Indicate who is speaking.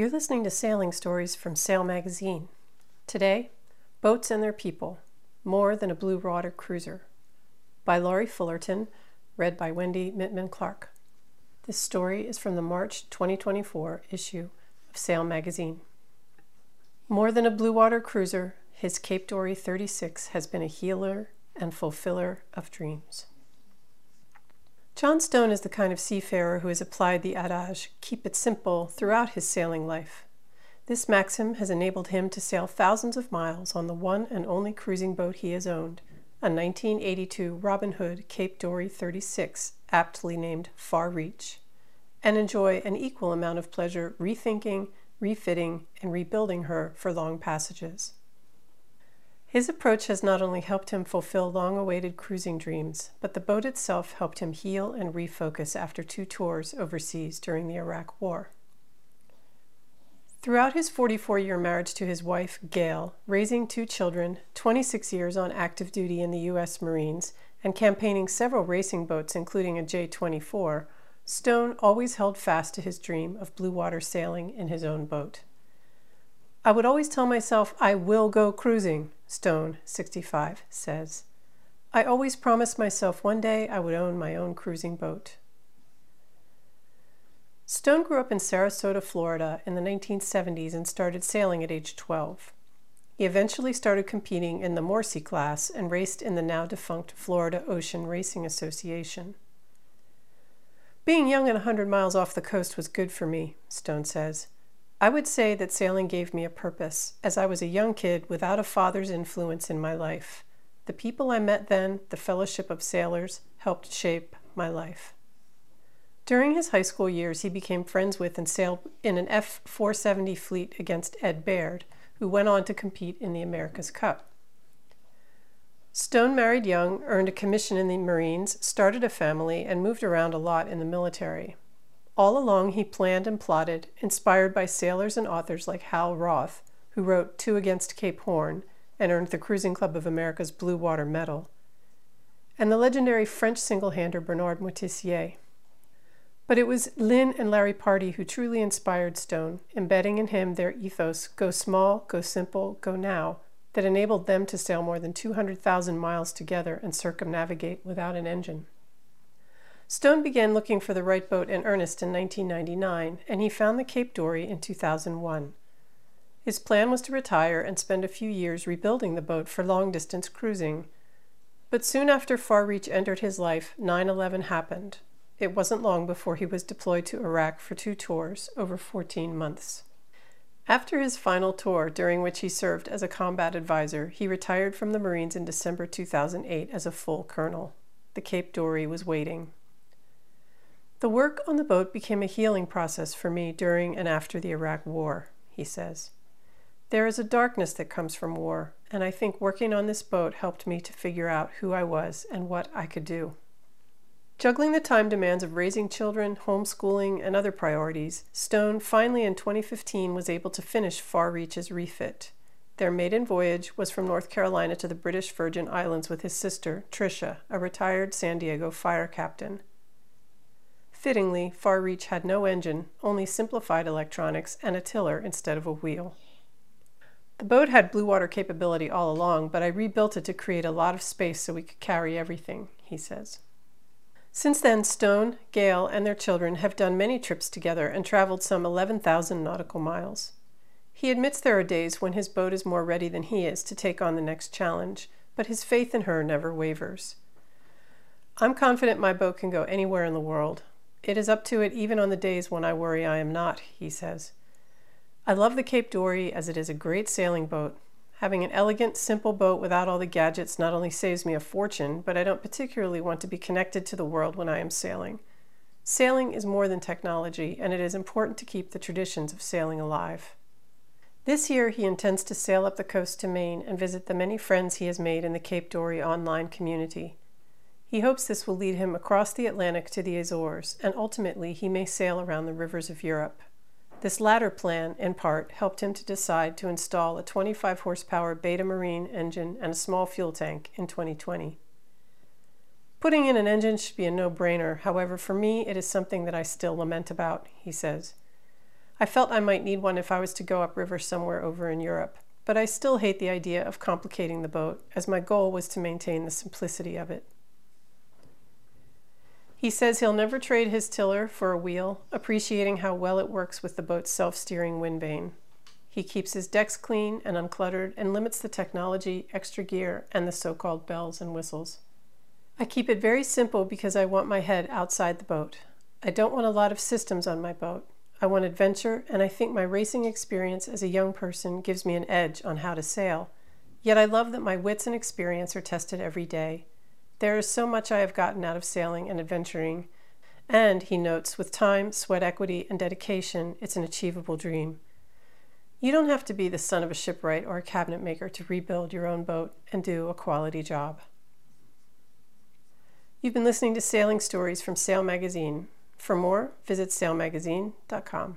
Speaker 1: You're listening to Sailing Stories from Sail Magazine. Today, Boats and Their People More Than a Blue Water Cruiser by Laurie Fullerton, read by Wendy Mittman Clark. This story is from the March 2024 issue of Sail Magazine. More than a blue water cruiser, his Cape Dory 36 has been a healer and fulfiller of dreams. John Stone is the kind of seafarer who has applied the adage, keep it simple, throughout his sailing life. This maxim has enabled him to sail thousands of miles on the one and only cruising boat he has owned, a 1982 Robin Hood Cape Dory 36, aptly named Far Reach, and enjoy an equal amount of pleasure rethinking, refitting, and rebuilding her for long passages. His approach has not only helped him fulfill long awaited cruising dreams, but the boat itself helped him heal and refocus after two tours overseas during the Iraq War. Throughout his 44 year marriage to his wife, Gail, raising two children, 26 years on active duty in the U.S. Marines, and campaigning several racing boats, including a J 24, Stone always held fast to his dream of blue water sailing in his own boat. I would always tell myself, I will go cruising, Stone, 65, says. I always promised myself one day I would own my own cruising boat. Stone grew up in Sarasota, Florida in the 1970s and started sailing at age 12. He eventually started competing in the Morsey class and raced in the now defunct Florida Ocean Racing Association. Being young and a 100 miles off the coast was good for me, Stone says. I would say that sailing gave me a purpose, as I was a young kid without a father's influence in my life. The people I met then, the fellowship of sailors, helped shape my life. During his high school years, he became friends with and sailed in an F 470 fleet against Ed Baird, who went on to compete in the America's Cup. Stone married young, earned a commission in the Marines, started a family, and moved around a lot in the military. All along, he planned and plotted, inspired by sailors and authors like Hal Roth, who wrote Two Against Cape Horn and earned the Cruising Club of America's Blue Water Medal, and the legendary French single hander Bernard Moitessier. But it was Lin and Larry Pardey who truly inspired Stone, embedding in him their ethos go small, go simple, go now, that enabled them to sail more than 200,000 miles together and circumnavigate without an engine. Stone began looking for the right boat in earnest in 1999, and he found the Cape Dory in 2001. His plan was to retire and spend a few years rebuilding the boat for long distance cruising. But soon after Far Reach entered his life, 9 11 happened. It wasn't long before he was deployed to Iraq for two tours over 14 months. After his final tour, during which he served as a combat advisor, he retired from the Marines in December 2008 as a full colonel. The Cape Dory was waiting. The work on the boat became a healing process for me during and after the Iraq War, he says. There is a darkness that comes from war, and I think working on this boat helped me to figure out who I was and what I could do. Juggling the time demands of raising children, homeschooling, and other priorities, Stone finally in 2015 was able to finish Far Reach's refit. Their maiden voyage was from North Carolina to the British Virgin Islands with his sister, Tricia, a retired San Diego fire captain. Fittingly, Far Reach had no engine, only simplified electronics, and a tiller instead of a wheel. The boat had blue water capability all along, but I rebuilt it to create a lot of space so we could carry everything, he says. Since then, Stone, Gail, and their children have done many trips together and traveled some 11,000 nautical miles. He admits there are days when his boat is more ready than he is to take on the next challenge, but his faith in her never wavers. I'm confident my boat can go anywhere in the world. It is up to it even on the days when I worry I am not, he says. I love the Cape Dory as it is a great sailing boat. Having an elegant, simple boat without all the gadgets not only saves me a fortune, but I don't particularly want to be connected to the world when I am sailing. Sailing is more than technology, and it is important to keep the traditions of sailing alive. This year, he intends to sail up the coast to Maine and visit the many friends he has made in the Cape Dory online community. He hopes this will lead him across the Atlantic to the Azores, and ultimately he may sail around the rivers of Europe. This latter plan, in part, helped him to decide to install a 25 horsepower Beta Marine engine and a small fuel tank in 2020. Putting in an engine should be a no brainer, however, for me it is something that I still lament about, he says. I felt I might need one if I was to go upriver somewhere over in Europe, but I still hate the idea of complicating the boat, as my goal was to maintain the simplicity of it. He says he'll never trade his tiller for a wheel, appreciating how well it works with the boat's self steering wind vane. He keeps his decks clean and uncluttered and limits the technology, extra gear, and the so called bells and whistles. I keep it very simple because I want my head outside the boat. I don't want a lot of systems on my boat. I want adventure, and I think my racing experience as a young person gives me an edge on how to sail. Yet I love that my wits and experience are tested every day. There is so much I have gotten out of sailing and adventuring, and, he notes, with time, sweat equity, and dedication, it's an achievable dream. You don't have to be the son of a shipwright or a cabinet maker to rebuild your own boat and do a quality job. You've been listening to Sailing Stories from Sail Magazine. For more, visit sailmagazine.com.